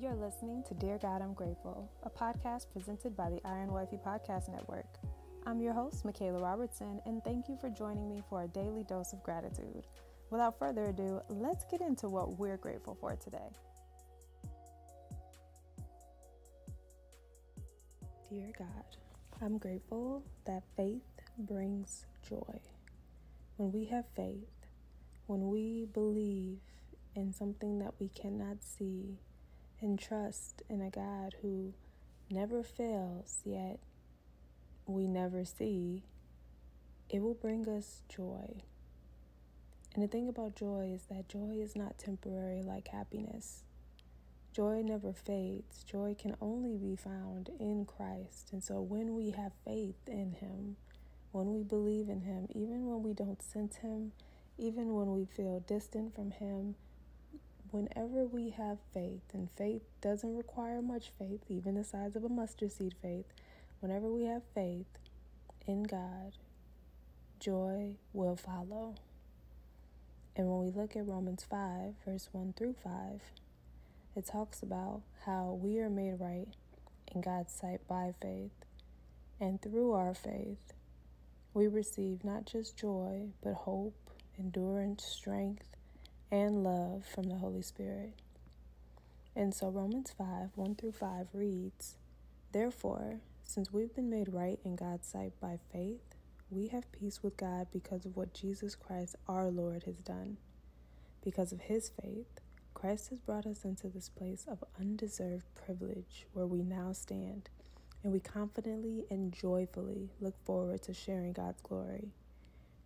You're listening to Dear God, I'm Grateful, a podcast presented by the Iron Wifey Podcast Network. I'm your host, Michaela Robertson, and thank you for joining me for a daily dose of gratitude. Without further ado, let's get into what we're grateful for today. Dear God, I'm grateful that faith brings joy. When we have faith, when we believe in something that we cannot see and trust in a God who never fails, yet we never see, it will bring us joy. And the thing about joy is that joy is not temporary like happiness. Joy never fades. Joy can only be found in Christ. And so when we have faith in Him, when we believe in Him, even when we don't sense Him, even when we feel distant from Him, whenever we have faith, and faith doesn't require much faith, even the size of a mustard seed faith, whenever we have faith in God, joy will follow. And when we look at Romans 5, verse 1 through 5, it talks about how we are made right in God's sight by faith. And through our faith, we receive not just joy, but hope, endurance, strength, and love from the Holy Spirit. And so Romans 5 1 through 5 reads, Therefore, since we've been made right in God's sight by faith, we have peace with God because of what Jesus Christ our Lord has done. Because of his faith, Christ has brought us into this place of undeserved privilege where we now stand, and we confidently and joyfully look forward to sharing God's glory.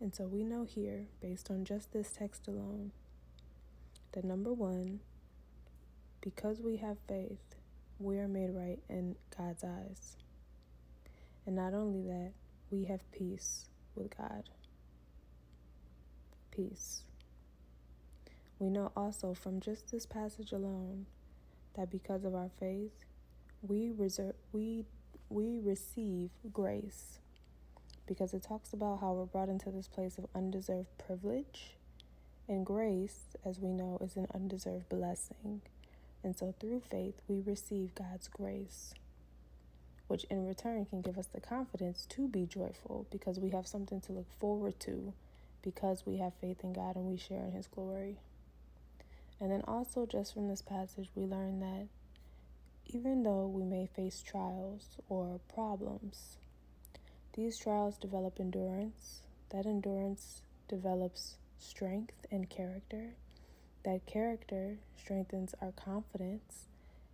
And so we know here, based on just this text alone, that number one, because we have faith, we are made right in God's eyes. And not only that, we have peace with God. Peace. We know also from just this passage alone that because of our faith, we reserve we we receive grace. Because it talks about how we're brought into this place of undeserved privilege. And grace, as we know, is an undeserved blessing. And so through faith, we receive God's grace which in return can give us the confidence to be joyful because we have something to look forward to because we have faith in God and we share in His glory. And then also, just from this passage, we learn that even though we may face trials or problems, these trials develop endurance. That endurance develops strength and character. That character strengthens our confidence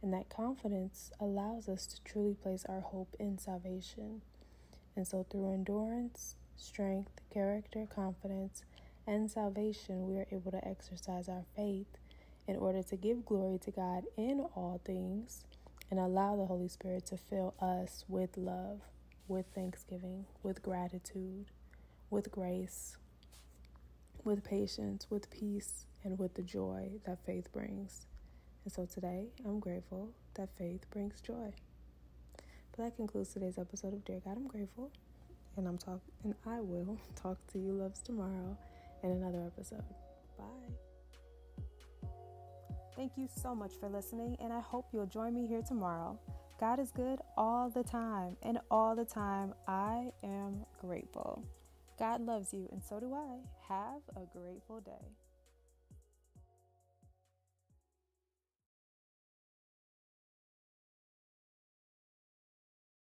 and that confidence allows us to truly place our hope in salvation. And so, through endurance, strength, character, confidence, and salvation, we are able to exercise our faith in order to give glory to God in all things and allow the Holy Spirit to fill us with love, with thanksgiving, with gratitude, with grace, with patience, with peace, and with the joy that faith brings. And so today, I'm grateful that faith brings joy. But that concludes today's episode of Dear God, I'm grateful. And I'm talk and I will talk to you loves tomorrow in another episode. Bye. Thank you so much for listening, and I hope you'll join me here tomorrow. God is good all the time, and all the time I am grateful. God loves you, and so do I. Have a grateful day.